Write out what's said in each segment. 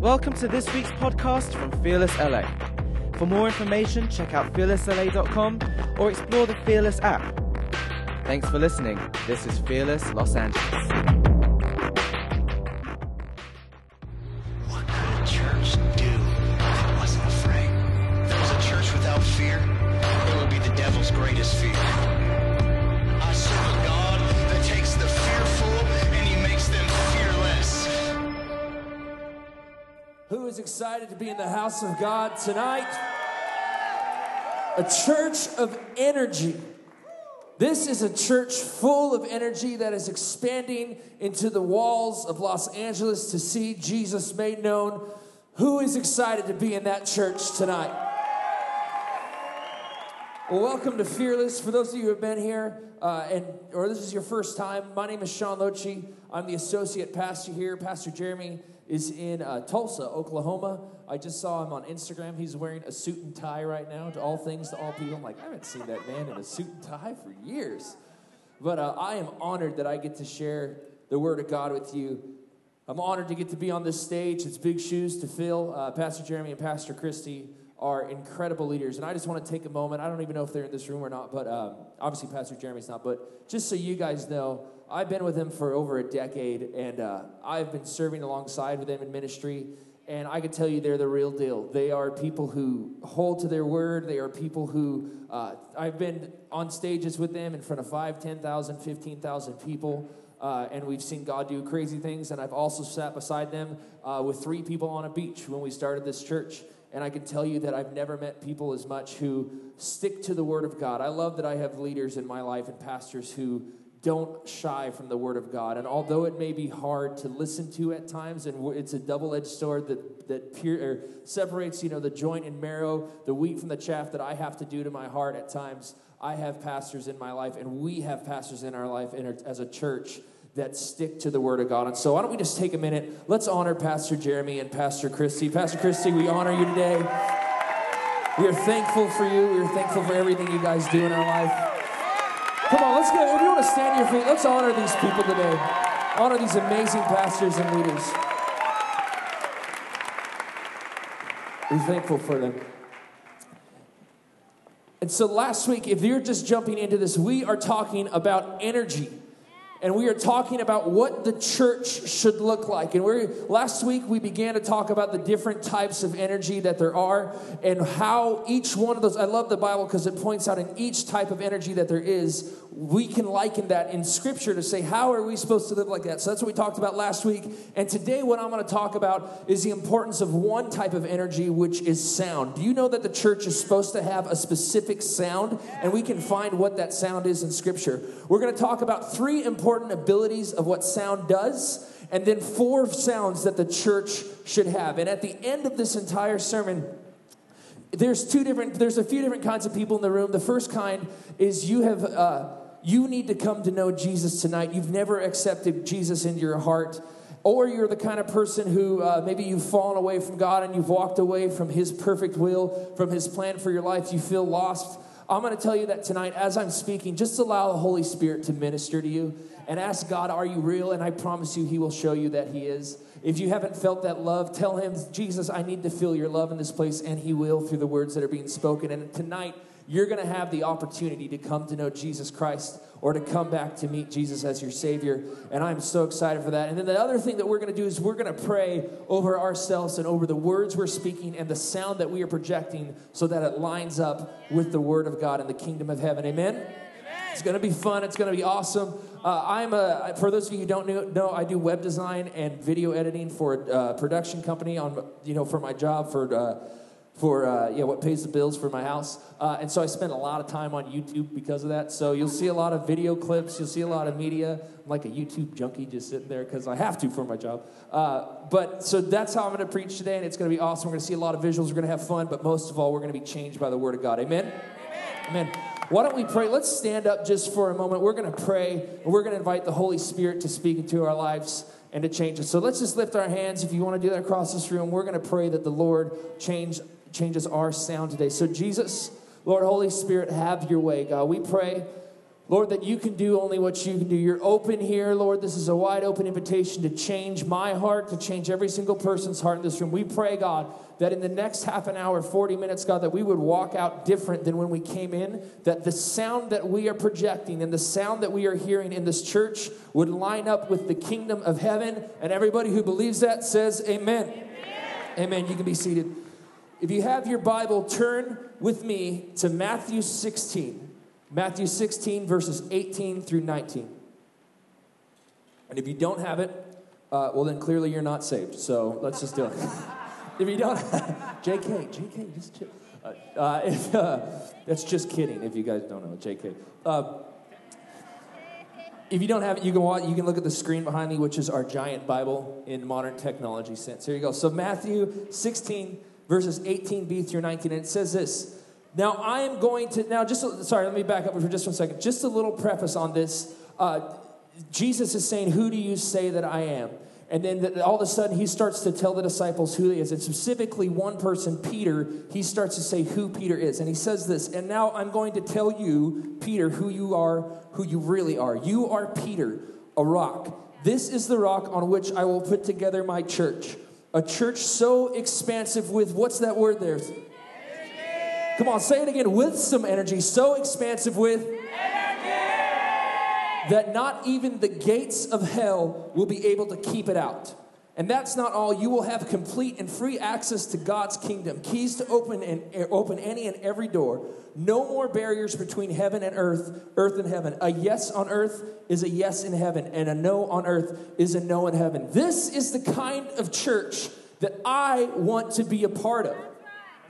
Welcome to this week's podcast from Fearless LA. For more information, check out fearlessla.com or explore the Fearless app. Thanks for listening. This is Fearless Los Angeles. To be in the house of God tonight? A church of energy. This is a church full of energy that is expanding into the walls of Los Angeles to see Jesus made known. Who is excited to be in that church tonight? Well, welcome to Fearless. For those of you who have been here, uh, and or this is your first time, my name is Sean Loche. I'm the associate pastor here. Pastor Jeremy is in uh, Tulsa, Oklahoma. I just saw him on Instagram. He's wearing a suit and tie right now. To all things, to all people. I'm like, I haven't seen that man in a suit and tie for years. But uh, I am honored that I get to share the Word of God with you. I'm honored to get to be on this stage. It's big shoes to fill. Uh, Pastor Jeremy and Pastor Christy are incredible leaders. And I just want to take a moment. I don't even know if they're in this room or not, but um, obviously Pastor Jeremy's not. But just so you guys know, I've been with him for over a decade, and uh, I've been serving alongside with them in ministry. And I can tell you they're the real deal. They are people who hold to their word. They are people who, uh, I've been on stages with them in front of 5, 10,000, 15,000 people. Uh, and we've seen God do crazy things. And I've also sat beside them uh, with three people on a beach when we started this church. And I can tell you that I've never met people as much who stick to the Word of God. I love that I have leaders in my life and pastors who don't shy from the Word of God. And although it may be hard to listen to at times, and it's a double-edged sword that that peer, er, separates, you know, the joint and marrow, the wheat from the chaff that I have to do to my heart at times. I have pastors in my life, and we have pastors in our life as a church that stick to the Word of God. And so, why don't we just take a minute? Let's honor Pastor Jeremy and Pastor Christy. Pastor Christy, we honor you today. We are thankful for you. We are thankful for everything you guys do in our life. If you want to stand your feet, let's honor these people today. Honor these amazing pastors and leaders. We're thankful for them. And so last week, if you're just jumping into this, we are talking about energy. And we are talking about what the church should look like. And we last week we began to talk about the different types of energy that there are and how each one of those I love the Bible because it points out in each type of energy that there is, we can liken that in scripture to say how are we supposed to live like that. So that's what we talked about last week. And today what I'm going to talk about is the importance of one type of energy which is sound. Do you know that the church is supposed to have a specific sound and we can find what that sound is in scripture. We're going to talk about three important abilities of what sound does, and then four sounds that the church should have. And at the end of this entire sermon, there's two different there's a few different kinds of people in the room the first kind is you have uh, you need to come to know jesus tonight you've never accepted jesus into your heart or you're the kind of person who uh, maybe you've fallen away from god and you've walked away from his perfect will from his plan for your life you feel lost i'm going to tell you that tonight as i'm speaking just allow the holy spirit to minister to you and ask God, Are you real? And I promise you, He will show you that He is. If you haven't felt that love, tell Him, Jesus, I need to feel your love in this place, and He will through the words that are being spoken. And tonight, you're going to have the opportunity to come to know Jesus Christ or to come back to meet Jesus as your Savior. And I'm so excited for that. And then the other thing that we're going to do is we're going to pray over ourselves and over the words we're speaking and the sound that we are projecting so that it lines up with the Word of God and the kingdom of heaven. Amen? It's going to be fun. It's going to be awesome. Uh, I'm a, for those of you who don't know, know, I do web design and video editing for a uh, production company on, you know, for my job for, uh, for uh, yeah, what pays the bills for my house. Uh, and so I spend a lot of time on YouTube because of that. So you'll see a lot of video clips. You'll see a lot of media. I'm like a YouTube junkie just sitting there because I have to for my job. Uh, but so that's how I'm going to preach today, and it's going to be awesome. We're going to see a lot of visuals. We're going to have fun, but most of all, we're going to be changed by the Word of God. Amen. Amen. Amen. Why don't we pray? Let's stand up just for a moment. We're going to pray, and we're going to invite the Holy Spirit to speak into our lives and to change us. So let's just lift our hands. If you want to do that across this room, we're going to pray that the Lord change, changes our sound today. So, Jesus, Lord, Holy Spirit, have your way, God. We pray Lord, that you can do only what you can do. You're open here, Lord. This is a wide open invitation to change my heart, to change every single person's heart in this room. We pray, God, that in the next half an hour, 40 minutes, God, that we would walk out different than when we came in, that the sound that we are projecting and the sound that we are hearing in this church would line up with the kingdom of heaven. And everybody who believes that says, Amen. Amen. amen. You can be seated. If you have your Bible, turn with me to Matthew 16. Matthew 16, verses 18 through 19. And if you don't have it, uh, well, then clearly you're not saved. So let's just do it. if you don't, JK, JK, just chill. Uh, uh, if, uh, that's just kidding. If you guys don't know, JK. Uh, if you don't have it, you can watch, you can look at the screen behind me, which is our giant Bible in modern technology sense. Here you go. So Matthew 16, verses 18b through 19, and it says this. Now, I am going to, now just, sorry, let me back up for just one second. Just a little preface on this. Uh, Jesus is saying, Who do you say that I am? And then the, all of a sudden, he starts to tell the disciples who he is. And specifically, one person, Peter, he starts to say who Peter is. And he says this, and now I'm going to tell you, Peter, who you are, who you really are. You are Peter, a rock. This is the rock on which I will put together my church. A church so expansive with, what's that word there? Come on, say it again with some energy. So expansive with energy. that not even the gates of hell will be able to keep it out. And that's not all. You will have complete and free access to God's kingdom, keys to open and eh, open any and every door. No more barriers between heaven and earth, earth and heaven. A yes on earth is a yes in heaven, and a no on earth is a no in heaven. This is the kind of church that I want to be a part of.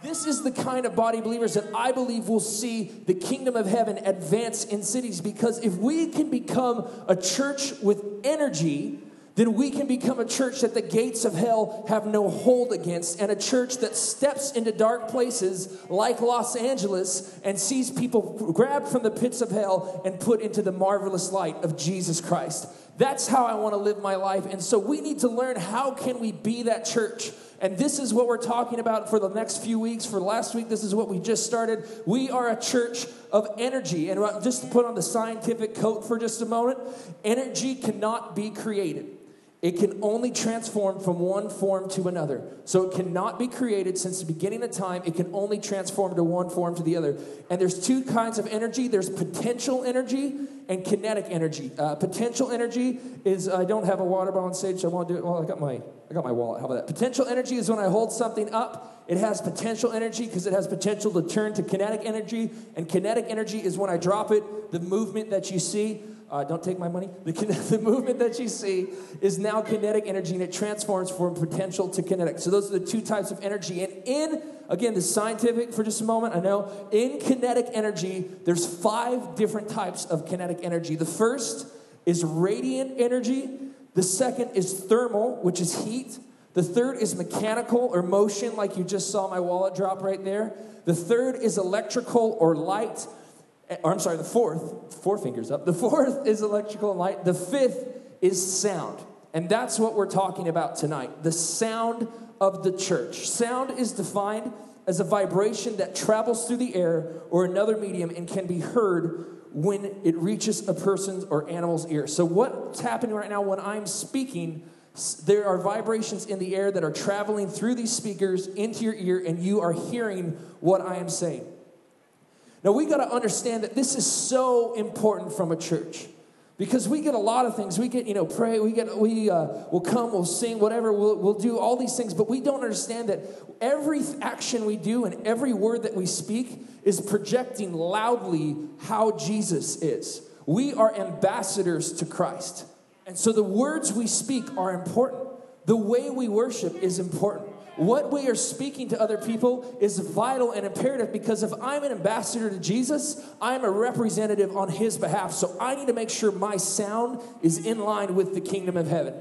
This is the kind of body believers that I believe will see the kingdom of heaven advance in cities because if we can become a church with energy, then we can become a church that the gates of hell have no hold against, and a church that steps into dark places like Los Angeles and sees people grabbed from the pits of hell and put into the marvelous light of Jesus Christ. That's how I want to live my life. And so we need to learn how can we be that church and this is what we're talking about for the next few weeks. For last week, this is what we just started. We are a church of energy. And just to put on the scientific coat for just a moment, energy cannot be created. It can only transform from one form to another. So it cannot be created since the beginning of time. It can only transform to one form to the other. And there's two kinds of energy there's potential energy and kinetic energy. Uh, potential energy is I don't have a water bottle on stage, so I want to do it. Well, I got my I got my wallet. How about that? Potential energy is when I hold something up. It has potential energy because it has potential to turn to kinetic energy. And kinetic energy is when I drop it, the movement that you see uh, don't take my money. The, the movement that you see is now kinetic energy and it transforms from potential to kinetic. So, those are the two types of energy. And in, again, the scientific for just a moment, I know, in kinetic energy, there's five different types of kinetic energy. The first is radiant energy, the second is thermal, which is heat. The third is mechanical or motion, like you just saw my wallet drop right there. The third is electrical or light or I'm sorry, the fourth, four fingers up. The fourth is electrical and light. The fifth is sound. And that's what we're talking about tonight the sound of the church. Sound is defined as a vibration that travels through the air or another medium and can be heard when it reaches a person's or animal's ear. So, what's happening right now when I'm speaking? There are vibrations in the air that are traveling through these speakers into your ear, and you are hearing what I am saying. Now we got to understand that this is so important from a church because we get a lot of things. We get, you know, pray. We get, we uh, will come, we'll sing, whatever. We'll, we'll do all these things, but we don't understand that every action we do and every word that we speak is projecting loudly how Jesus is. We are ambassadors to Christ, and so the words we speak are important. The way we worship is important what we are speaking to other people is vital and imperative because if I'm an ambassador to Jesus, I'm a representative on his behalf. So I need to make sure my sound is in line with the kingdom of heaven.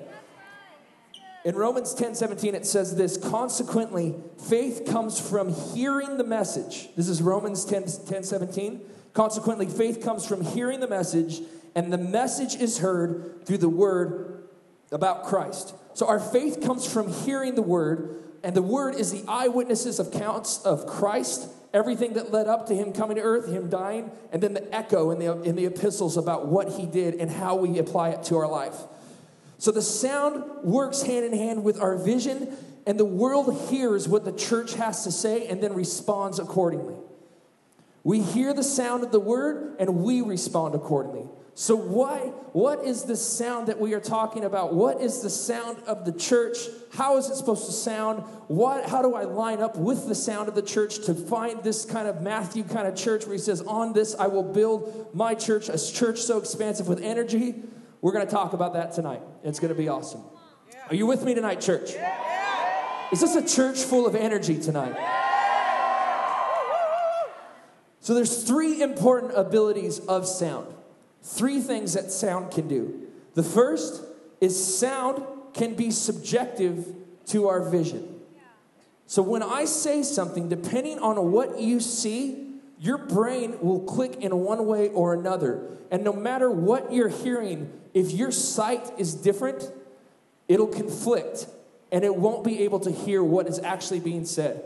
In Romans 10 17, it says this Consequently, faith comes from hearing the message. This is Romans 10, 10 17. Consequently, faith comes from hearing the message, and the message is heard through the word about Christ. So our faith comes from hearing the word, and the word is the eyewitnesses of counts of Christ everything that led up to him coming to earth, him dying, and then the echo in the, in the epistles about what he did and how we apply it to our life. So the sound works hand in hand with our vision, and the world hears what the church has to say and then responds accordingly. We hear the sound of the word and we respond accordingly. So why what is the sound that we are talking about? What is the sound of the church? How is it supposed to sound? What how do I line up with the sound of the church to find this kind of Matthew kind of church where he says on this I will build my church, a church so expansive with energy? We're going to talk about that tonight. It's going to be awesome. Are you with me tonight, church? Is this a church full of energy tonight? So there's three important abilities of sound. Three things that sound can do. The first is sound can be subjective to our vision. So when I say something, depending on what you see, your brain will click in one way or another. And no matter what you're hearing, if your sight is different, it'll conflict and it won't be able to hear what is actually being said.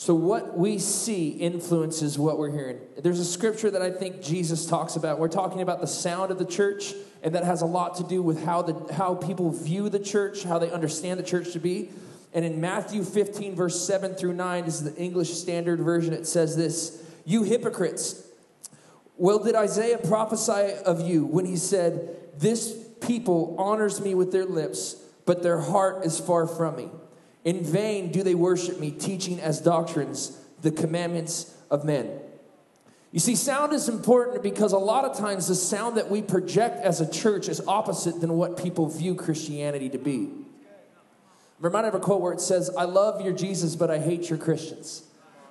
So, what we see influences what we're hearing. There's a scripture that I think Jesus talks about. We're talking about the sound of the church, and that has a lot to do with how, the, how people view the church, how they understand the church to be. And in Matthew 15, verse 7 through 9, this is the English Standard Version, it says this You hypocrites, well, did Isaiah prophesy of you when he said, This people honors me with their lips, but their heart is far from me? In vain do they worship me, teaching as doctrines the commandments of men. You see, sound is important because a lot of times the sound that we project as a church is opposite than what people view Christianity to be. I'm reminded of a quote where it says, I love your Jesus, but I hate your Christians.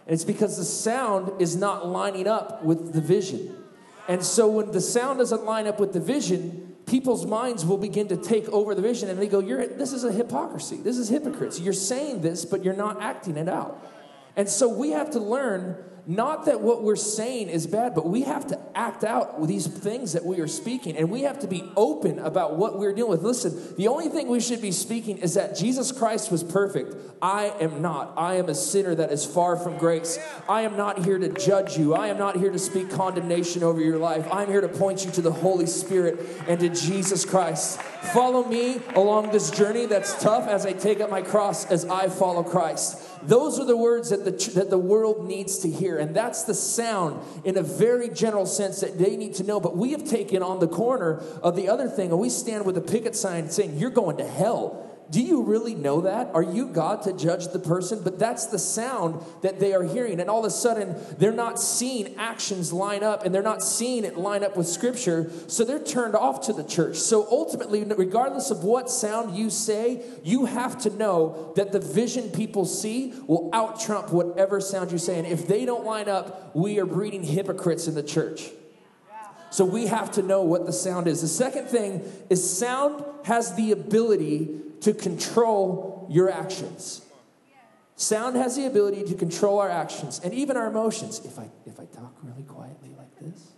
And it's because the sound is not lining up with the vision. And so when the sound doesn't line up with the vision, people's minds will begin to take over the vision and they go, You're, This is a hypocrisy. This is hypocrites. You're saying this, but you're not acting it out. And so we have to learn not that what we're saying is bad, but we have to act out these things that we are speaking. And we have to be open about what we're dealing with. Listen, the only thing we should be speaking is that Jesus Christ was perfect. I am not. I am a sinner that is far from grace. I am not here to judge you. I am not here to speak condemnation over your life. I'm here to point you to the Holy Spirit and to Jesus Christ. Follow me along this journey that's tough as I take up my cross as I follow Christ. Those are the words that the, that the world needs to hear. And that's the sound in a very general sense that they need to know. But we have taken on the corner of the other thing, and we stand with a picket sign saying, You're going to hell do you really know that? Are you God to judge the person? But that's the sound that they are hearing. And all of a sudden, they're not seeing actions line up and they're not seeing it line up with Scripture. So they're turned off to the church. So ultimately, regardless of what sound you say, you have to know that the vision people see will out trump whatever sound you say. And if they don't line up, we are breeding hypocrites in the church. So we have to know what the sound is. The second thing is sound has the ability to control your actions. Sound has the ability to control our actions and even our emotions. If I if I talk really quietly like this,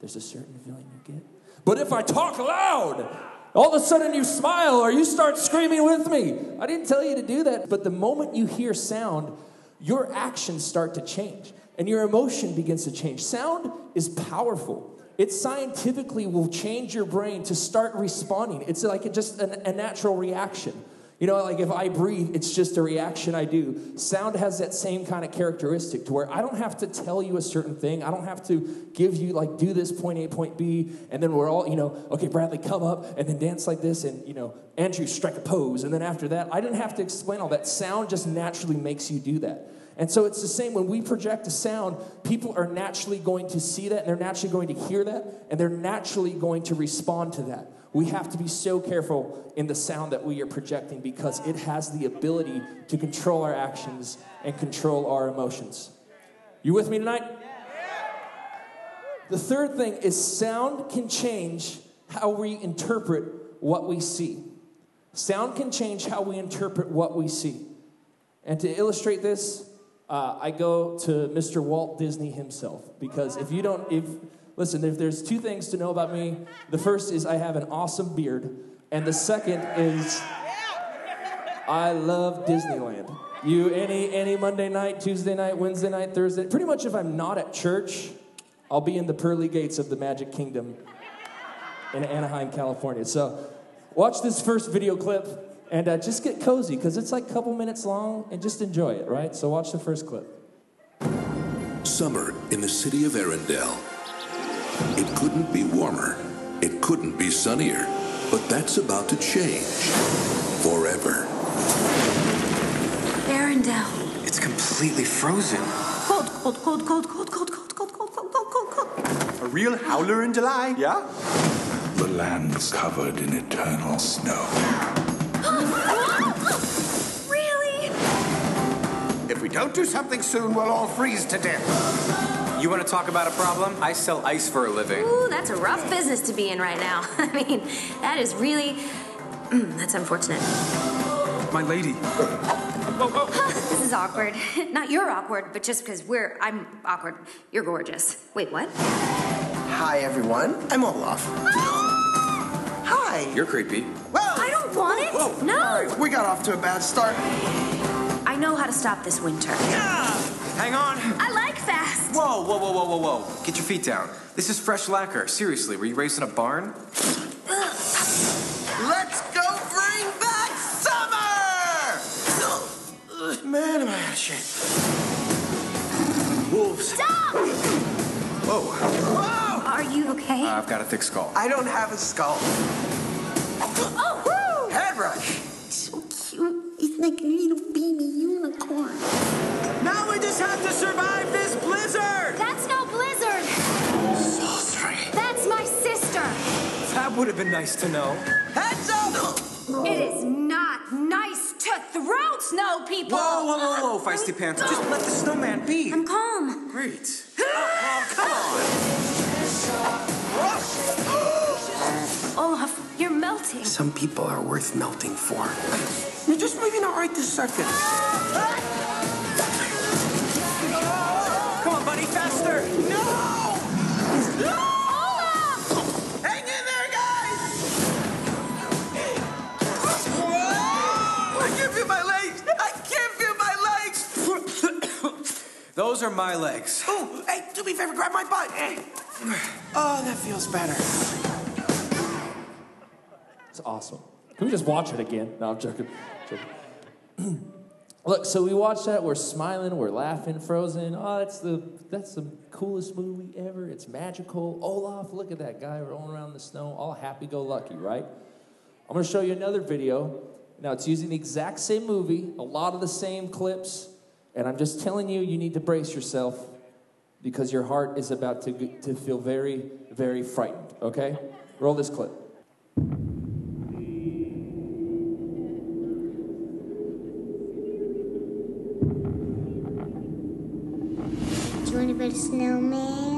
there's a certain feeling you get. But if I talk loud, all of a sudden you smile or you start screaming with me. I didn't tell you to do that, but the moment you hear sound, your actions start to change and your emotion begins to change. Sound is powerful it scientifically will change your brain to start responding. It's like just a, a natural reaction. You know, like if I breathe, it's just a reaction I do. Sound has that same kind of characteristic to where I don't have to tell you a certain thing. I don't have to give you, like, do this point A, point B, and then we're all, you know, okay, Bradley, come up and then dance like this, and, you know, Andrew, strike a pose. And then after that, I didn't have to explain all that. Sound just naturally makes you do that. And so it's the same when we project a sound, people are naturally going to see that and they're naturally going to hear that and they're naturally going to respond to that. We have to be so careful in the sound that we are projecting because it has the ability to control our actions and control our emotions. You with me tonight? The third thing is sound can change how we interpret what we see. Sound can change how we interpret what we see. And to illustrate this, uh, I go to Mr. Walt Disney himself because if you don't, if listen, if there's two things to know about me, the first is I have an awesome beard, and the second is I love Disneyland. You any any Monday night, Tuesday night, Wednesday night, Thursday, pretty much if I'm not at church, I'll be in the pearly gates of the Magic Kingdom in Anaheim, California. So watch this first video clip and uh, just get cozy because it's like a couple minutes long and just enjoy it, right? So watch the first clip. Summer in the city of Arendelle. It couldn't be warmer. It couldn't be sunnier. But that's about to change. Forever. Arendelle. It's completely frozen. Cold, cold, cold, cold, cold, cold, cold, cold, cold, cold, cold, cold, cold. A real howler in July, yeah? The land's covered in eternal snow. Don't do something soon, we'll all freeze to death. You want to talk about a problem? I sell ice for a living. Ooh, that's a rough business to be in right now. I mean, that is really. mm, That's unfortunate. My lady. Oh, this is awkward. Not you're awkward, but just because we're. I'm awkward. You're gorgeous. Wait, what? Hi, everyone. I'm Olaf. Hi. You're creepy. Well, I don't want it. Whoa. No. All right, we got off to a bad start. I know how to stop this winter. Hang on. I like fast. Whoa, whoa, whoa, whoa, whoa, whoa. Get your feet down. This is fresh lacquer. Seriously, were you raised in a barn? Let's go bring back summer! Man, am I out of shape. Wolves. Stop! Whoa. Whoa! Are you okay? Uh, I've got a thick skull. I don't have a skull. oh, woo! Head rush. So cute. It's like a little baby unicorn. Have to survive this blizzard! That's no blizzard. Sorcery. That's my sister. That would have been nice to know. Heads up! It is not nice to throw snow people. Whoa, whoa, whoa, whoa, feisty pants. Just let the snowman be. I'm calm. Great. Oh, oh, come on. Olaf, you're melting. Some people are worth melting for. You're just maybe not right this second. Ah! Come buddy, faster. No! Olaf! Hang in there, guys! Whoa! I can't feel my legs! I can't feel my legs! Those are my legs. oh, hey, do me a favor, grab my butt. Eh. Oh, that feels better. It's awesome. Can we just watch it again? No, I'm joking. joking. Look, so we watched that. We're smiling. We're laughing. Frozen. Oh, that's the that's the coolest movie ever. It's magical. Olaf, look at that guy rolling around the snow, all happy-go-lucky, right? I'm to show you another video. Now it's using the exact same movie, a lot of the same clips, and I'm just telling you, you need to brace yourself because your heart is about to to feel very, very frightened. Okay? Roll this clip. Do you want to build a snowman?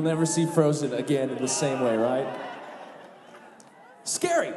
You will never see Frozen again in the same way, right? Scary,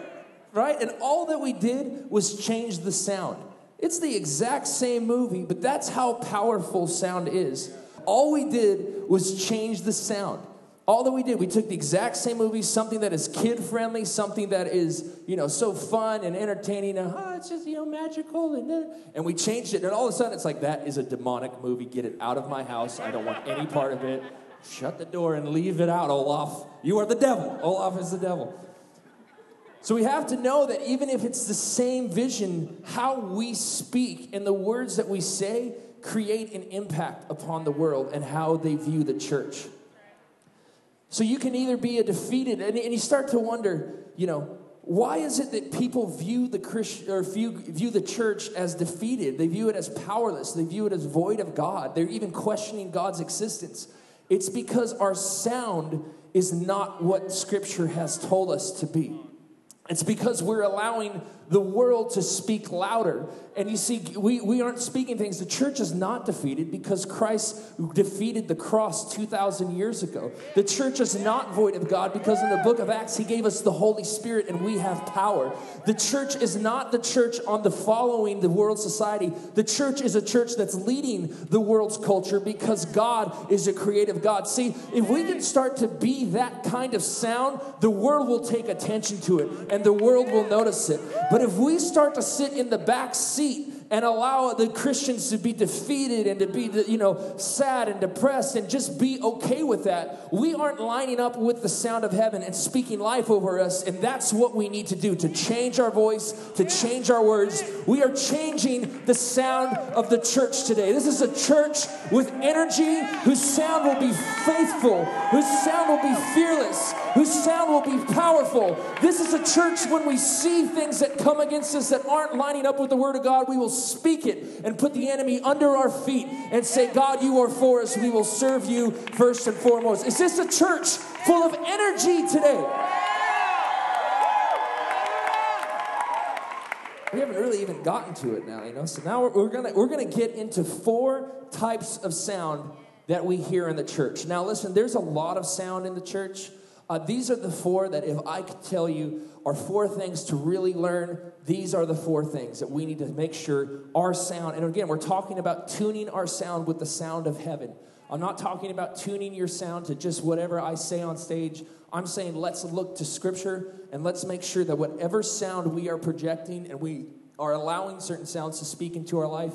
right? And all that we did was change the sound. It's the exact same movie, but that's how powerful sound is. All we did was change the sound. All that we did, we took the exact same movie, something that is kid friendly, something that is, you know, so fun and entertaining, and oh, it's just, you know, magical, and, uh, and we changed it, and all of a sudden it's like, that is a demonic movie. Get it out of my house. I don't want any part of it. Shut the door and leave it out, Olaf. You are the devil. Olaf is the devil. So we have to know that even if it's the same vision, how we speak and the words that we say create an impact upon the world and how they view the church. So you can either be a defeated, and, and you start to wonder, you know, why is it that people view the Christian or view, view the church as defeated? They view it as powerless. They view it as void of God. They're even questioning God's existence. It's because our sound is not what Scripture has told us to be. It's because we're allowing the world to speak louder. And you see, we, we aren't speaking things. The church is not defeated because Christ defeated the cross 2,000 years ago. The church is not void of God because in the book of Acts, He gave us the Holy Spirit and we have power. The church is not the church on the following the world society. The church is a church that's leading the world's culture because God is a creative God. See, if we can start to be that kind of sound, the world will take attention to it and the world will notice it. But if we start to sit in the back seat and allow the Christians to be defeated and to be, you know, sad and depressed and just be okay with that, we aren't lining up with the sound of heaven and speaking life over us. And that's what we need to do to change our voice, to change our words. We are changing the sound of the church today. This is a church with energy whose sound will be faithful, whose sound will be fearless, whose sound will be powerful. This is a church when we see things that come against us that aren't lining up with the Word of God, we will speak it and put the enemy under our feet and say, God, you are for us. We will serve you first and foremost. Is this a church full of energy today? We haven't really even gotten to it now, you know. So now we're, we're gonna we're gonna get into four types of sound that we hear in the church. Now, listen, there's a lot of sound in the church. Uh, these are the four that, if I could tell you, are four things to really learn. These are the four things that we need to make sure our sound, and again, we're talking about tuning our sound with the sound of heaven. I'm not talking about tuning your sound to just whatever I say on stage. I'm saying let's look to Scripture and let's make sure that whatever sound we are projecting and we are allowing certain sounds to speak into our life,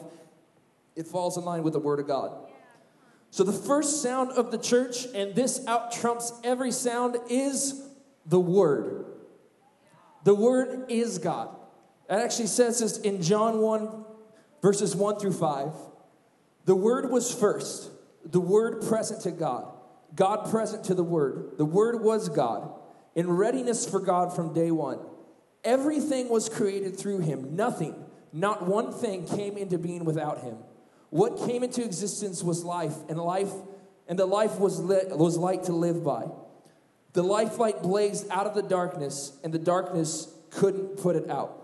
it falls in line with the Word of God. So, the first sound of the church, and this out trumps every sound, is the Word. The Word is God. It actually says this in John 1, verses 1 through 5. The Word was first, the Word present to God, God present to the Word. The Word was God, in readiness for God from day one. Everything was created through Him, nothing, not one thing came into being without Him. What came into existence was life, and life, and the life was lit, was light to live by. The life light blazed out of the darkness, and the darkness couldn't put it out.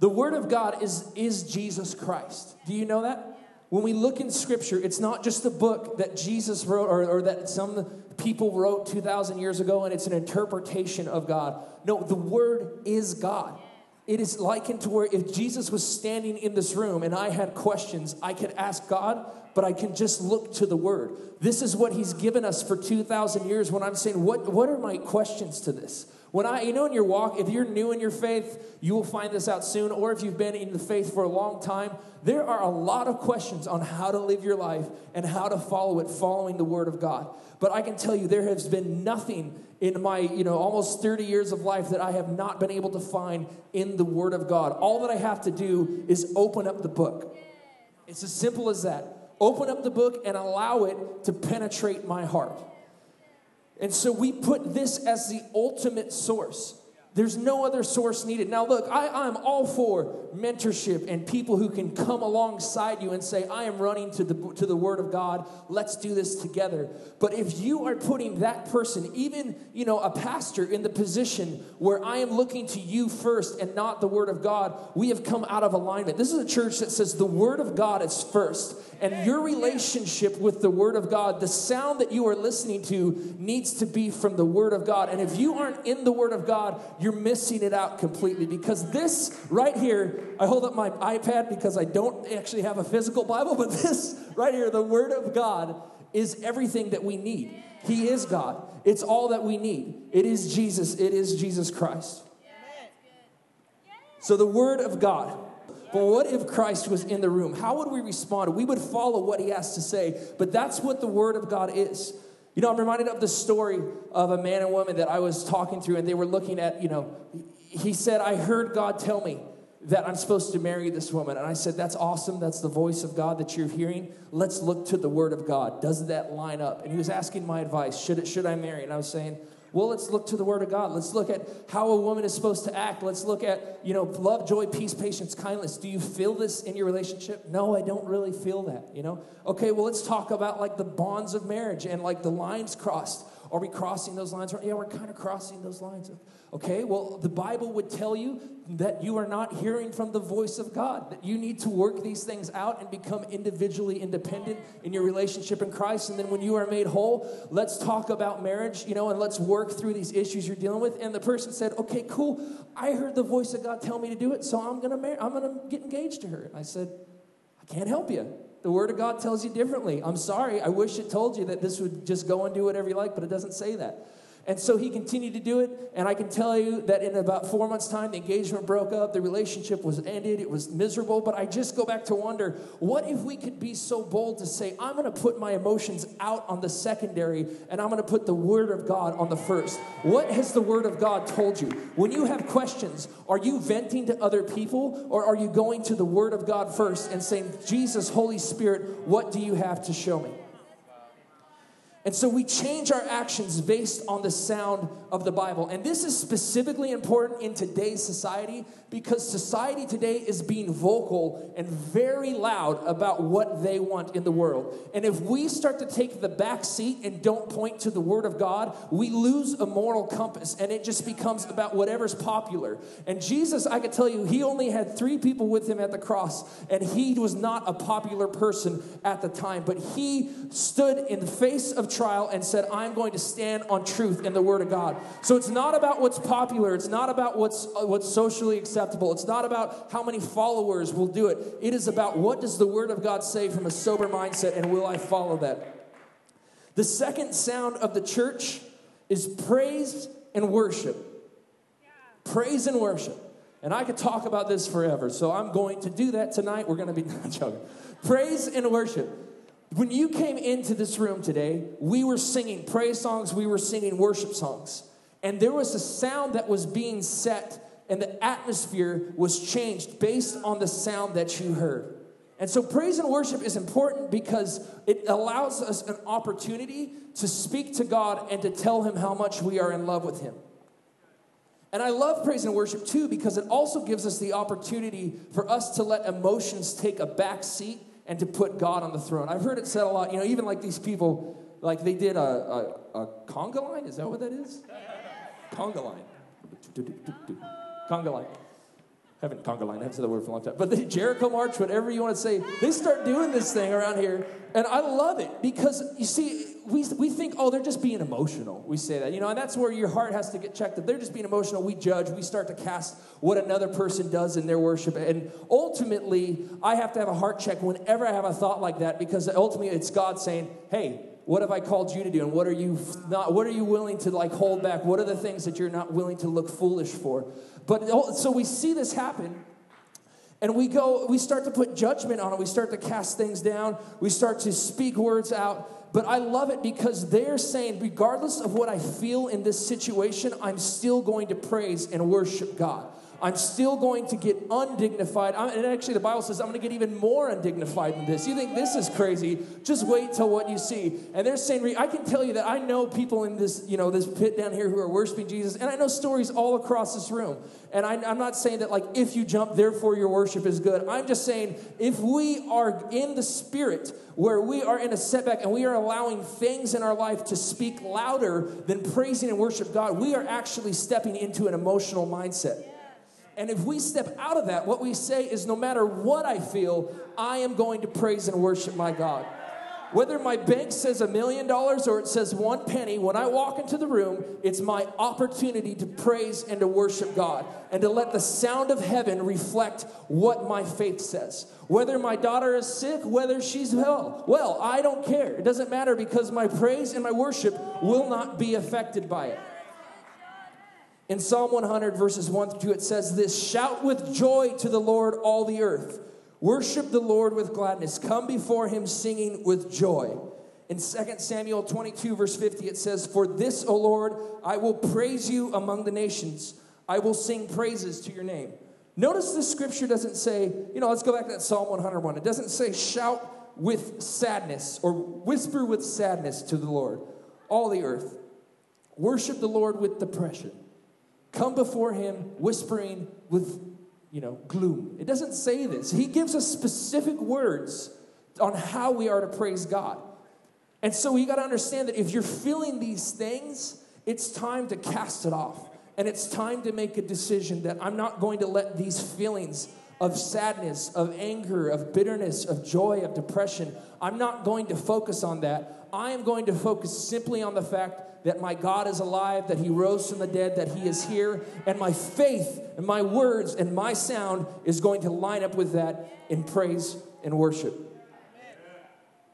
The Word of God is, is Jesus Christ. Do you know that? When we look in Scripture, it's not just a book that Jesus wrote or, or that some people wrote 2,000 years ago and it's an interpretation of God. No, the Word is God. It is likened to where if Jesus was standing in this room and I had questions, I could ask God, but I can just look to the Word. This is what He's given us for 2,000 years when I'm saying, what, what are my questions to this? When I, you know, in your walk, if you're new in your faith, you will find this out soon, or if you've been in the faith for a long time, there are a lot of questions on how to live your life and how to follow it, following the Word of God. But I can tell you, there has been nothing in my, you know, almost 30 years of life that I have not been able to find in the Word of God. All that I have to do is open up the book. It's as simple as that. Open up the book and allow it to penetrate my heart. And so we put this as the ultimate source. There's no other source needed. Now, look, I, am all for mentorship and people who can come alongside you and say, I am running to the, to the Word of God. Let's do this together. But if you are putting that person, even, you know, a pastor in the position where I am looking to you first and not the Word of God, we have come out of alignment. This is a church that says the Word of God is first. And your relationship with the Word of God, the sound that you are listening to, needs to be from the Word of God. And if you aren't in the Word of God, you're missing it out completely because this right here, I hold up my iPad because I don't actually have a physical Bible, but this right here, the Word of God, is everything that we need. He is God. It's all that we need. It is Jesus. It is Jesus Christ. So the Word of God. But what if Christ was in the room? How would we respond? We would follow what he has to say. But that's what the Word of God is. You know, I'm reminded of the story of a man and woman that I was talking to, and they were looking at, you know, he said, I heard God tell me that I'm supposed to marry this woman. And I said, That's awesome. That's the voice of God that you're hearing. Let's look to the word of God. Does that line up? And he was asking my advice. Should, it, should I marry? And I was saying, well, let's look to the Word of God. Let's look at how a woman is supposed to act. Let's look at, you know, love, joy, peace, patience, kindness. Do you feel this in your relationship? No, I don't really feel that, you know? Okay, well, let's talk about like the bonds of marriage and like the lines crossed. Are we crossing those lines? Yeah, we're kind of crossing those lines. Okay, well, the Bible would tell you that you are not hearing from the voice of God, that you need to work these things out and become individually independent in your relationship in Christ. And then when you are made whole, let's talk about marriage, you know, and let's work through these issues you're dealing with. And the person said, Okay, cool. I heard the voice of God tell me to do it, so I'm gonna marry, I'm gonna get engaged to her. And I said, I can't help you. The Word of God tells you differently. I'm sorry. I wish it told you that this would just go and do whatever you like, but it doesn't say that. And so he continued to do it. And I can tell you that in about four months' time, the engagement broke up, the relationship was ended, it was miserable. But I just go back to wonder what if we could be so bold to say, I'm going to put my emotions out on the secondary and I'm going to put the Word of God on the first? What has the Word of God told you? When you have questions, are you venting to other people or are you going to the Word of God first and saying, Jesus, Holy Spirit, what do you have to show me? And so we change our actions based on the sound of the Bible. And this is specifically important in today's society because society today is being vocal and very loud about what they want in the world. And if we start to take the back seat and don't point to the Word of God, we lose a moral compass and it just becomes about whatever's popular. And Jesus, I could tell you, he only had three people with him at the cross, and he was not a popular person at the time, but he stood in the face of trial and said, I'm going to stand on truth in the Word of God. So it's not about what's popular, it's not about what's, uh, what's socially acceptable, it's not about how many followers will do it. It is about what does the Word of God say from a sober mindset, and will I follow that? The second sound of the church is praise and worship. Praise and worship. And I could talk about this forever, so I'm going to do that tonight. We're going to be not joking. Praise and worship. When you came into this room today, we were singing praise songs, we were singing worship songs. And there was a sound that was being set, and the atmosphere was changed based on the sound that you heard. And so, praise and worship is important because it allows us an opportunity to speak to God and to tell Him how much we are in love with Him. And I love praise and worship too because it also gives us the opportunity for us to let emotions take a back seat and to put God on the throne. I've heard it said a lot, you know, even like these people, like they did a, a, a conga line. Is that what that is? Conga line. Conga line. I haven't conga line, I haven't said the word for a long time. But the Jericho March, whatever you want to say, they start doing this thing around here. And I love it because you see, we, we think, oh, they're just being emotional. We say that, you know, and that's where your heart has to get checked. If they're just being emotional, we judge, we start to cast what another person does in their worship. And ultimately, I have to have a heart check whenever I have a thought like that because ultimately it's God saying, hey, what have I called you to do? And what are you not, what are you willing to like hold back? What are the things that you're not willing to look foolish for? But oh, so we see this happen and we go, we start to put judgment on it. We start to cast things down. We start to speak words out. But I love it because they're saying, regardless of what I feel in this situation, I'm still going to praise and worship God. I'm still going to get undignified. I'm, and actually, the Bible says I'm going to get even more undignified than this. You think this is crazy? Just wait till what you see. And they're saying, I can tell you that I know people in this, you know, this pit down here who are worshiping Jesus, and I know stories all across this room. And I, I'm not saying that like if you jump, therefore your worship is good. I'm just saying if we are in the Spirit, where we are in a setback and we are allowing things in our life to speak louder than praising and worship God, we are actually stepping into an emotional mindset. And if we step out of that, what we say is no matter what I feel, I am going to praise and worship my God. Whether my bank says a million dollars or it says one penny, when I walk into the room, it's my opportunity to praise and to worship God and to let the sound of heaven reflect what my faith says. Whether my daughter is sick, whether she's well, well, I don't care. It doesn't matter because my praise and my worship will not be affected by it. In Psalm 100, verses 1 through 2, it says this Shout with joy to the Lord, all the earth. Worship the Lord with gladness. Come before him singing with joy. In 2 Samuel 22, verse 50, it says, For this, O Lord, I will praise you among the nations. I will sing praises to your name. Notice the scripture doesn't say, you know, let's go back to that Psalm 101. It doesn't say shout with sadness or whisper with sadness to the Lord, all the earth. Worship the Lord with depression. Come before him whispering with, you know, gloom. It doesn't say this. He gives us specific words on how we are to praise God. And so you got to understand that if you're feeling these things, it's time to cast it off. And it's time to make a decision that I'm not going to let these feelings of sadness, of anger, of bitterness, of joy, of depression, I'm not going to focus on that. I am going to focus simply on the fact that my God is alive, that He rose from the dead, that He is here, and my faith and my words and my sound is going to line up with that in praise and worship.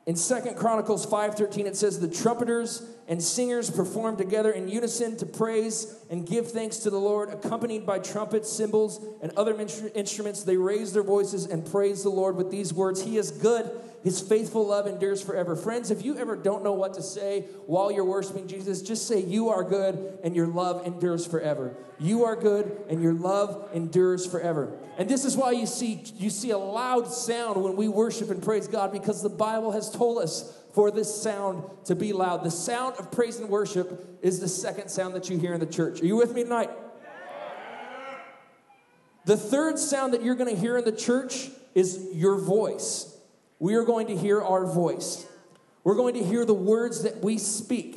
In Second Chronicles 5:13 it says the trumpeters and singers performed together in unison to praise and give thanks to the Lord accompanied by trumpets, cymbals and other instruments they raised their voices and praised the Lord with these words he is good his faithful love endures forever. Friends, if you ever don't know what to say while you're worshiping Jesus, just say, You are good and your love endures forever. You are good and your love endures forever. And this is why you see, you see a loud sound when we worship and praise God because the Bible has told us for this sound to be loud. The sound of praise and worship is the second sound that you hear in the church. Are you with me tonight? The third sound that you're going to hear in the church is your voice we are going to hear our voice. We're going to hear the words that we speak,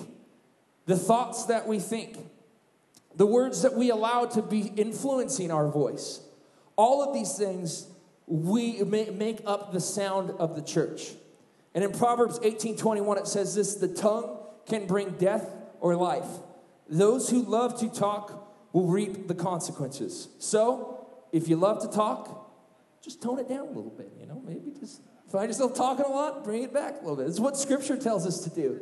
the thoughts that we think, the words that we allow to be influencing our voice. All of these things we make up the sound of the church. And in Proverbs 18:21 it says this, the tongue can bring death or life. Those who love to talk will reap the consequences. So, if you love to talk, just tone it down a little bit, you know, maybe just Find yourself talking a lot, bring it back a little bit. Is what Scripture tells us to do.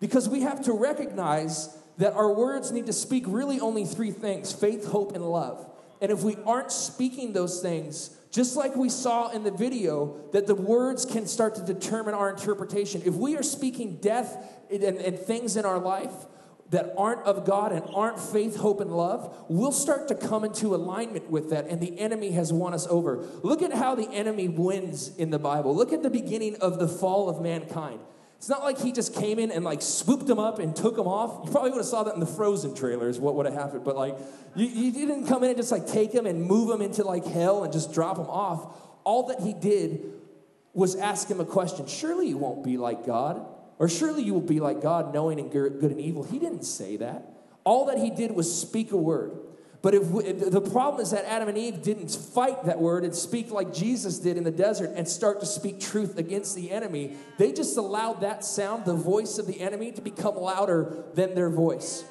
Because we have to recognize that our words need to speak really only three things faith, hope, and love. And if we aren't speaking those things, just like we saw in the video, that the words can start to determine our interpretation. If we are speaking death and, and things in our life, that aren't of God and aren't faith, hope, and love, we'll start to come into alignment with that, and the enemy has won us over. Look at how the enemy wins in the Bible. Look at the beginning of the fall of mankind. It's not like he just came in and like swooped them up and took them off. You probably would have saw that in the Frozen trailers, what would have happened. But like, you, you didn't come in and just like take them and move them into like hell and just drop them off. All that he did was ask him a question. Surely you won't be like God. Or surely you will be like God, knowing and good and evil. He didn't say that. All that he did was speak a word. But if, we, the problem is that Adam and Eve didn't fight that word and speak like Jesus did in the desert and start to speak truth against the enemy. They just allowed that sound, the voice of the enemy, to become louder than their voice.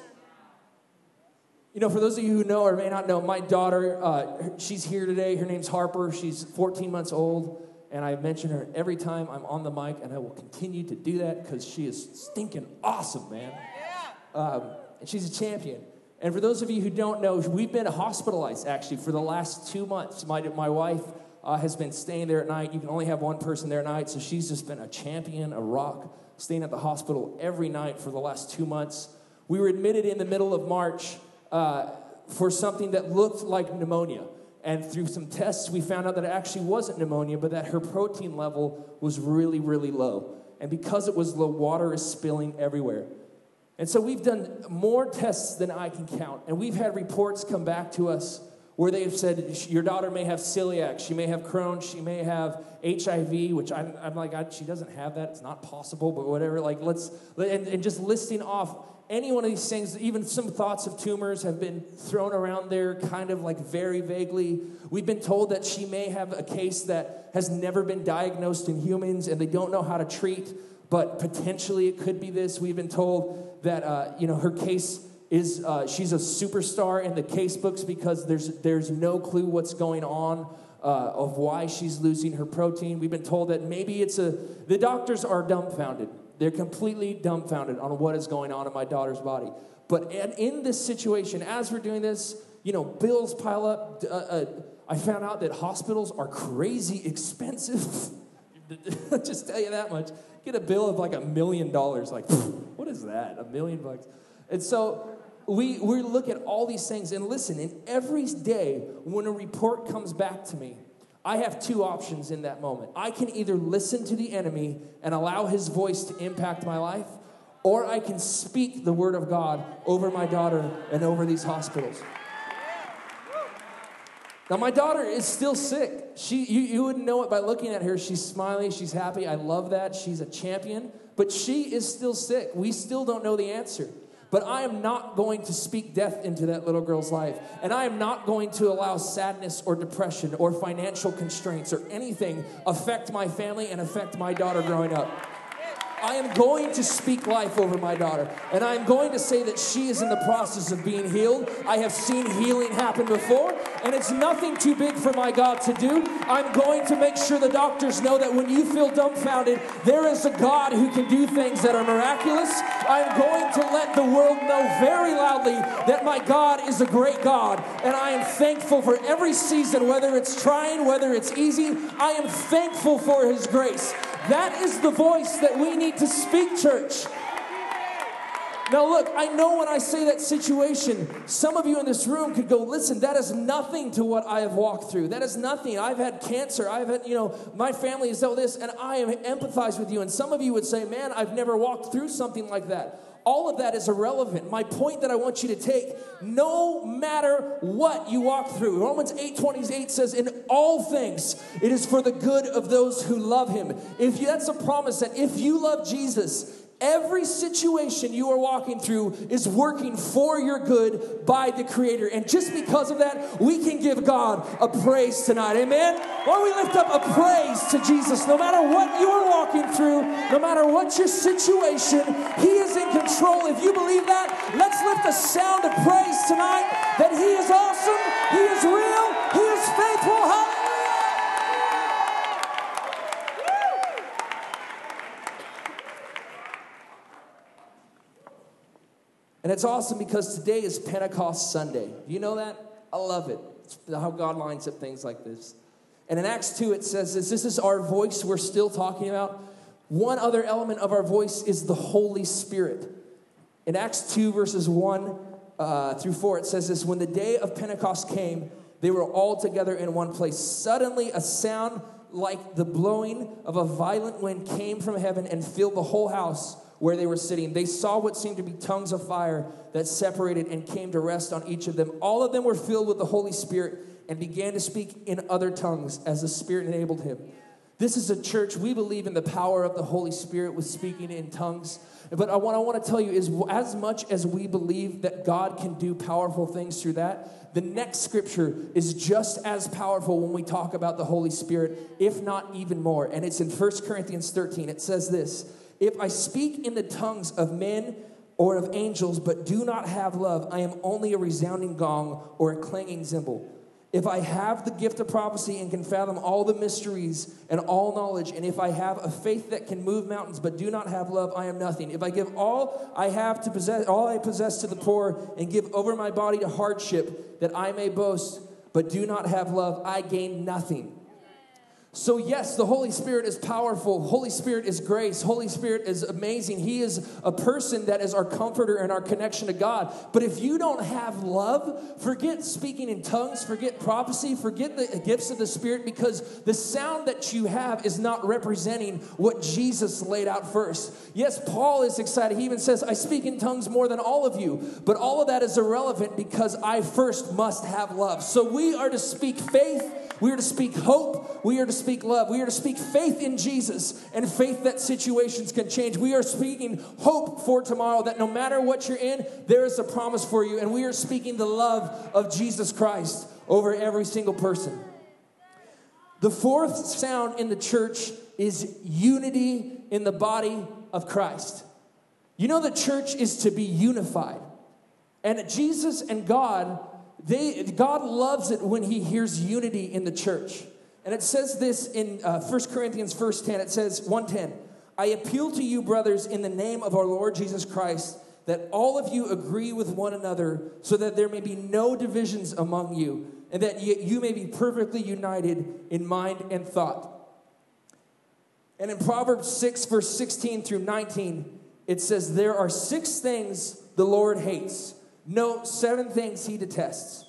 You know, for those of you who know or may not know, my daughter, uh, she's here today. Her name's Harper. She's 14 months old and I mention her every time I'm on the mic, and I will continue to do that because she is stinking awesome, man. Yeah. Um, and she's a champion. And for those of you who don't know, we've been hospitalized actually for the last two months. My, my wife uh, has been staying there at night. You can only have one person there at night, so she's just been a champion, a rock, staying at the hospital every night for the last two months. We were admitted in the middle of March uh, for something that looked like pneumonia. And through some tests, we found out that it actually wasn't pneumonia, but that her protein level was really, really low. And because it was low, water is spilling everywhere. And so we've done more tests than I can count. And we've had reports come back to us where they've said your daughter may have celiac, she may have Crohn's, she may have HIV, which I'm, I'm like, I, she doesn't have that. It's not possible, but whatever. Like, let's, and, and just listing off any one of these things, even some thoughts of tumors have been thrown around there kind of like very vaguely. We've been told that she may have a case that has never been diagnosed in humans and they don't know how to treat, but potentially it could be this. We've been told that, uh, you know, her case is uh, she's a superstar in the case books because there's, there's no clue what's going on. Uh, of why she's losing her protein. We've been told that maybe it's a, the doctors are dumbfounded they're completely dumbfounded on what is going on in my daughter's body. But in this situation, as we're doing this, you know, bills pile up. Uh, uh, I found out that hospitals are crazy expensive. just tell you that much. Get a bill of like a million dollars. Like, what is that? A million bucks. And so we, we look at all these things and listen, and every day when a report comes back to me, I have two options in that moment. I can either listen to the enemy and allow his voice to impact my life, or I can speak the word of God over my daughter and over these hospitals. Now, my daughter is still sick. She, you, you wouldn't know it by looking at her. She's smiling, she's happy. I love that. She's a champion, but she is still sick. We still don't know the answer. But I am not going to speak death into that little girl's life. And I am not going to allow sadness or depression or financial constraints or anything affect my family and affect my daughter growing up. I am going to speak life over my daughter. And I am going to say that she is in the process of being healed. I have seen healing happen before, and it's nothing too big for my God to do. I'm going to make sure the doctors know that when you feel dumbfounded, there is a God who can do things that are miraculous. I'm going to let the world know very loudly that my God is a great God. And I am thankful for every season, whether it's trying, whether it's easy. I am thankful for His grace. That is the voice that we need to speak, church. Now, look, I know when I say that situation, some of you in this room could go, listen, that is nothing to what I have walked through. That is nothing. I've had cancer. I've had, you know, my family has dealt with this, and I empathize with you. And some of you would say, man, I've never walked through something like that all of that is irrelevant. My point that I want you to take, no matter what you walk through, Romans 8 28 says, In all things, it is for the good of those who love him. If you, that's a promise that if you love Jesus, Every situation you are walking through is working for your good by the Creator. And just because of that, we can give God a praise tonight. Amen? Or we lift up a praise to Jesus. No matter what you are walking through, no matter what your situation, He is in control. If you believe that, let's lift a sound of praise tonight that He is awesome, He is real, He is faithful. Hallelujah. And it's awesome because today is Pentecost Sunday. Do you know that? I love it. It's how God lines up things like this. And in Acts 2, it says this this is our voice we're still talking about. One other element of our voice is the Holy Spirit. In Acts 2, verses 1 uh, through 4, it says this When the day of Pentecost came, they were all together in one place. Suddenly, a sound like the blowing of a violent wind came from heaven and filled the whole house where they were sitting. They saw what seemed to be tongues of fire that separated and came to rest on each of them. All of them were filled with the Holy Spirit and began to speak in other tongues as the Spirit enabled him. This is a church, we believe in the power of the Holy Spirit with speaking in tongues. But what I want to tell you is as much as we believe that God can do powerful things through that, the next scripture is just as powerful when we talk about the Holy Spirit, if not even more. And it's in 1 Corinthians 13. It says this if I speak in the tongues of men or of angels, but do not have love, I am only a resounding gong or a clanging cymbal. If I have the gift of prophecy and can fathom all the mysteries and all knowledge, and if I have a faith that can move mountains but do not have love, I am nothing. If I give all I have to possess, all I possess to the poor, and give over my body to hardship that I may boast, but do not have love, I gain nothing. So, yes, the Holy Spirit is powerful. Holy Spirit is grace. Holy Spirit is amazing. He is a person that is our comforter and our connection to God. But if you don't have love, forget speaking in tongues, forget prophecy, forget the gifts of the Spirit because the sound that you have is not representing what Jesus laid out first. Yes, Paul is excited. He even says, I speak in tongues more than all of you. But all of that is irrelevant because I first must have love. So, we are to speak faith we are to speak hope. We are to speak love. We are to speak faith in Jesus and faith that situations can change. We are speaking hope for tomorrow that no matter what you're in, there is a promise for you. And we are speaking the love of Jesus Christ over every single person. The fourth sound in the church is unity in the body of Christ. You know, the church is to be unified. And Jesus and God they, God loves it when he hears unity in the church. And it says this in uh, 1 Corinthians verse 10. It says, 110, I appeal to you, brothers, in the name of our Lord Jesus Christ, that all of you agree with one another so that there may be no divisions among you, and that you, you may be perfectly united in mind and thought. And in Proverbs 6, verse 16 through 19, it says, There are six things the Lord hates. No, seven things he detests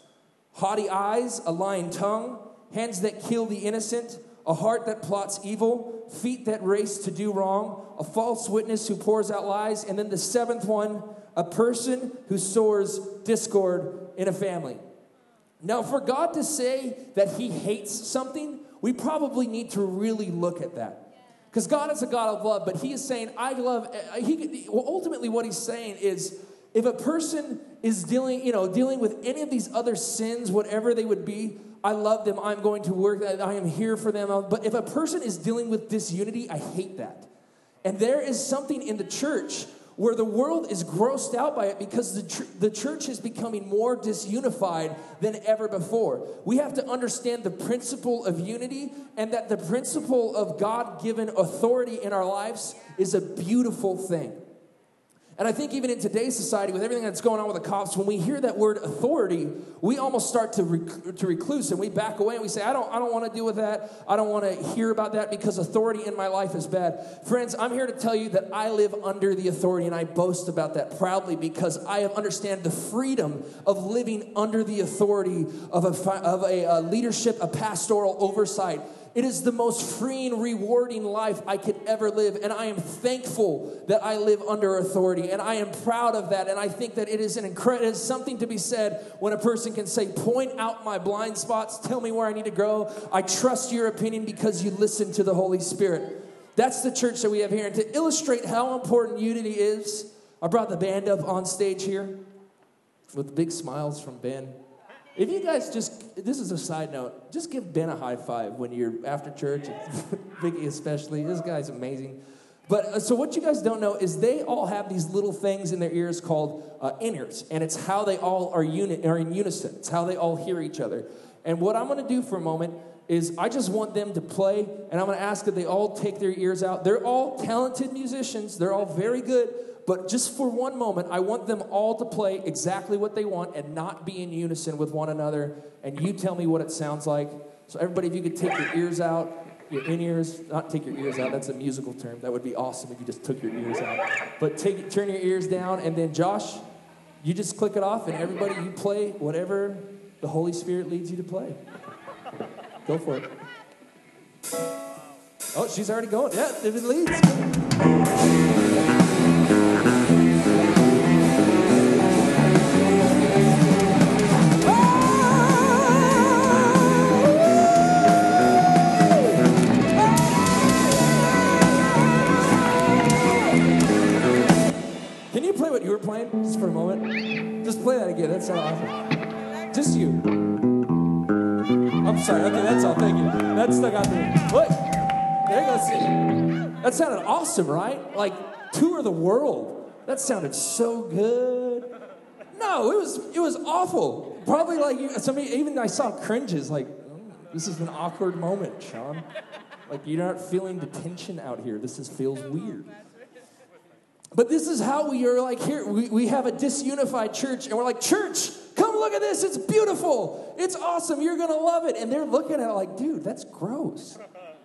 haughty eyes, a lying tongue, hands that kill the innocent, a heart that plots evil, feet that race to do wrong, a false witness who pours out lies, and then the seventh one, a person who sows discord in a family. Now, for God to say that he hates something, we probably need to really look at that. Because God is a God of love, but he is saying, I love, uh, he, well, ultimately what he's saying is, if a person is dealing, you know, dealing with any of these other sins, whatever they would be, I love them. I'm going to work. I am here for them. But if a person is dealing with disunity, I hate that. And there is something in the church where the world is grossed out by it because the, tr- the church is becoming more disunified than ever before. We have to understand the principle of unity and that the principle of God given authority in our lives is a beautiful thing. And I think even in today's society, with everything that's going on with the cops, when we hear that word authority, we almost start to, rec- to recluse and we back away and we say, I don't, I don't want to deal with that. I don't want to hear about that because authority in my life is bad. Friends, I'm here to tell you that I live under the authority and I boast about that proudly because I understand the freedom of living under the authority of a, of a, a leadership, a pastoral oversight it is the most freeing, rewarding life I could ever live. And I am thankful that I live under authority. And I am proud of that. And I think that it is, an incredible, something to be said when a person can say, Point out my blind spots, tell me where I need to grow. I trust your opinion because you listen to the Holy Spirit. That's the church that we have here. And to illustrate how important unity is, I brought the band up on stage here with big smiles from Ben. If you guys just, this is a side note, just give Ben a high five when you're after church, Vicky especially. This guy's amazing. But uh, so what you guys don't know is they all have these little things in their ears called uh, in-ears, and it's how they all are, uni- are in unison. It's how they all hear each other. And what I'm going to do for a moment is I just want them to play, and I'm going to ask that they all take their ears out. They're all talented musicians. They're all very good, but just for one moment, I want them all to play exactly what they want and not be in unison with one another. And you tell me what it sounds like. So, everybody, if you could take your ears out, your in ears, not take your ears out, that's a musical term. That would be awesome if you just took your ears out. But take, turn your ears down, and then Josh, you just click it off, and everybody, you play whatever the Holy Spirit leads you to play. Go for it. Oh, she's already going. Yeah, if it leads. Were playing just for a moment? Just play that again. That sounded awesome. Just you. I'm sorry. Okay, that's all. Thank you. That stuck out there. What? There you go. That sounded awesome, right? Like tour the world. That sounded so good. No, it was it was awful. Probably like somebody even I saw cringes like oh, this is an awkward moment, Sean. Like you're not feeling the tension out here. This is feels weird. But this is how we are like here. We, we have a disunified church, and we're like, Church, come look at this. It's beautiful. It's awesome. You're going to love it. And they're looking at it like, Dude, that's gross.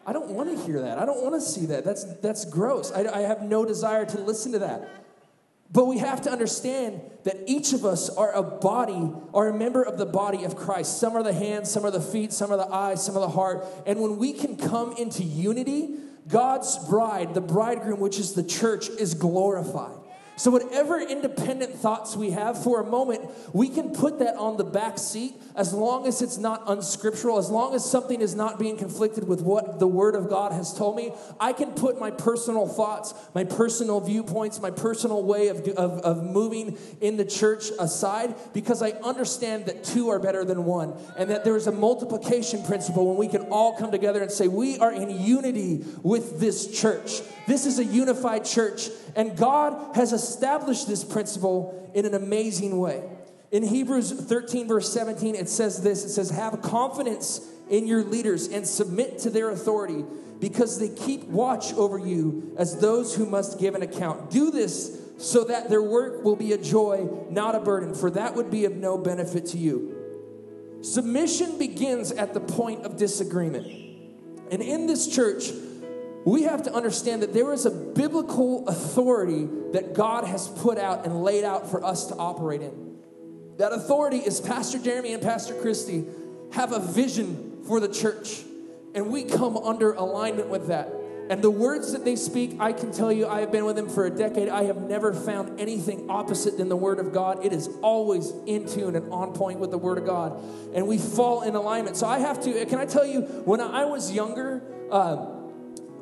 I don't want to hear that. I don't want to see that. That's, that's gross. I, I have no desire to listen to that. But we have to understand that each of us are a body, are a member of the body of Christ. Some are the hands, some are the feet, some are the eyes, some are the heart. And when we can come into unity, God's bride, the bridegroom, which is the church, is glorified. So, whatever independent thoughts we have for a moment, we can put that on the back seat as long as it's not unscriptural, as long as something is not being conflicted with what the Word of God has told me. I can put my personal thoughts, my personal viewpoints, my personal way of, of, of moving in the church aside because I understand that two are better than one and that there is a multiplication principle when we can all come together and say, We are in unity with this church. This is a unified church, and God has established this principle in an amazing way. In Hebrews 13, verse 17, it says this it says, Have confidence in your leaders and submit to their authority because they keep watch over you as those who must give an account. Do this so that their work will be a joy, not a burden, for that would be of no benefit to you. Submission begins at the point of disagreement. And in this church, we have to understand that there is a biblical authority that God has put out and laid out for us to operate in. That authority is Pastor Jeremy and Pastor Christy have a vision for the church, and we come under alignment with that. And the words that they speak, I can tell you, I have been with them for a decade. I have never found anything opposite than the Word of God. It is always in tune and on point with the Word of God. And we fall in alignment. So I have to, can I tell you, when I was younger, uh,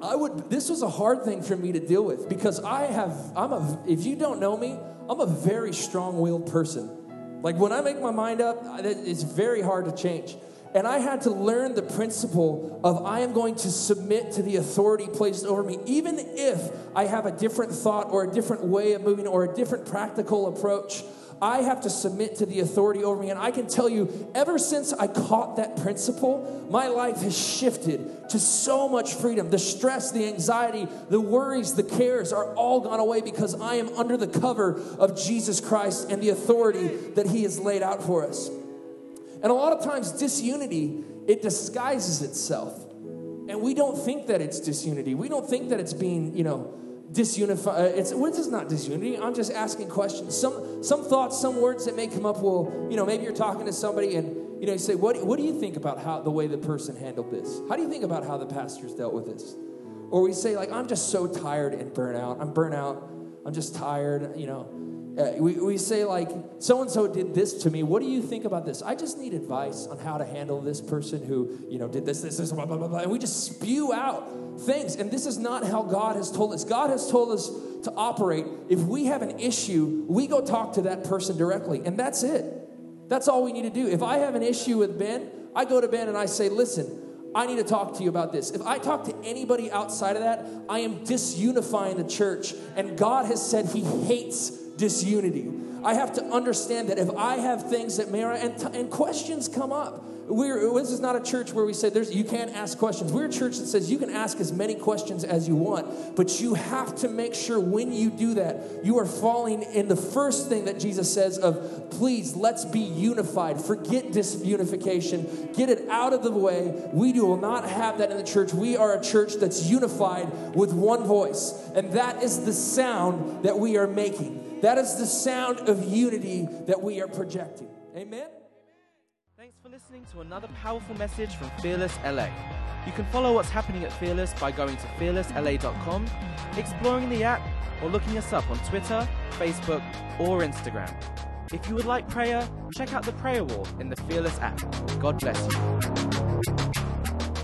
I would, this was a hard thing for me to deal with because I have, I'm a, if you don't know me, I'm a very strong willed person. Like when I make my mind up, it's very hard to change. And I had to learn the principle of I am going to submit to the authority placed over me, even if I have a different thought or a different way of moving or a different practical approach. I have to submit to the authority over me. And I can tell you, ever since I caught that principle, my life has shifted to so much freedom. The stress, the anxiety, the worries, the cares are all gone away because I am under the cover of Jesus Christ and the authority that He has laid out for us. And a lot of times, disunity, it disguises itself. And we don't think that it's disunity. We don't think that it's being, you know, disunified. Uh, it's what is not disunity. I'm just asking questions. Some some thoughts, some words that may come up will, you know, maybe you're talking to somebody and you know, you say, what, what do you think about how the way the person handled this? How do you think about how the pastors dealt with this? Or we say, like, I'm just so tired and burnt out. I'm burnt out. I'm just tired, you know. Uh, we, we say, like, so and so did this to me. What do you think about this? I just need advice on how to handle this person who, you know, did this, this, this, blah, blah, blah, blah. And we just spew out things. And this is not how God has told us. God has told us to operate. If we have an issue, we go talk to that person directly. And that's it. That's all we need to do. If I have an issue with Ben, I go to Ben and I say, listen, I need to talk to you about this. If I talk to anybody outside of that, I am disunifying the church. And God has said He hates disunity. I have to understand that if I have things that may and, and questions come up. We're, this is not a church where we say there's you can't ask questions. We're a church that says you can ask as many questions as you want, but you have to make sure when you do that, you are falling in the first thing that Jesus says of please let's be unified. Forget disunification. Get it out of the way. We do not have that in the church. We are a church that's unified with one voice, and that is the sound that we are making. That is the sound of unity that we are projecting. Amen. Thanks for listening to another powerful message from Fearless LA. You can follow what's happening at Fearless by going to fearlessla.com, exploring the app, or looking us up on Twitter, Facebook, or Instagram. If you would like prayer, check out the prayer wall in the Fearless app. God bless you.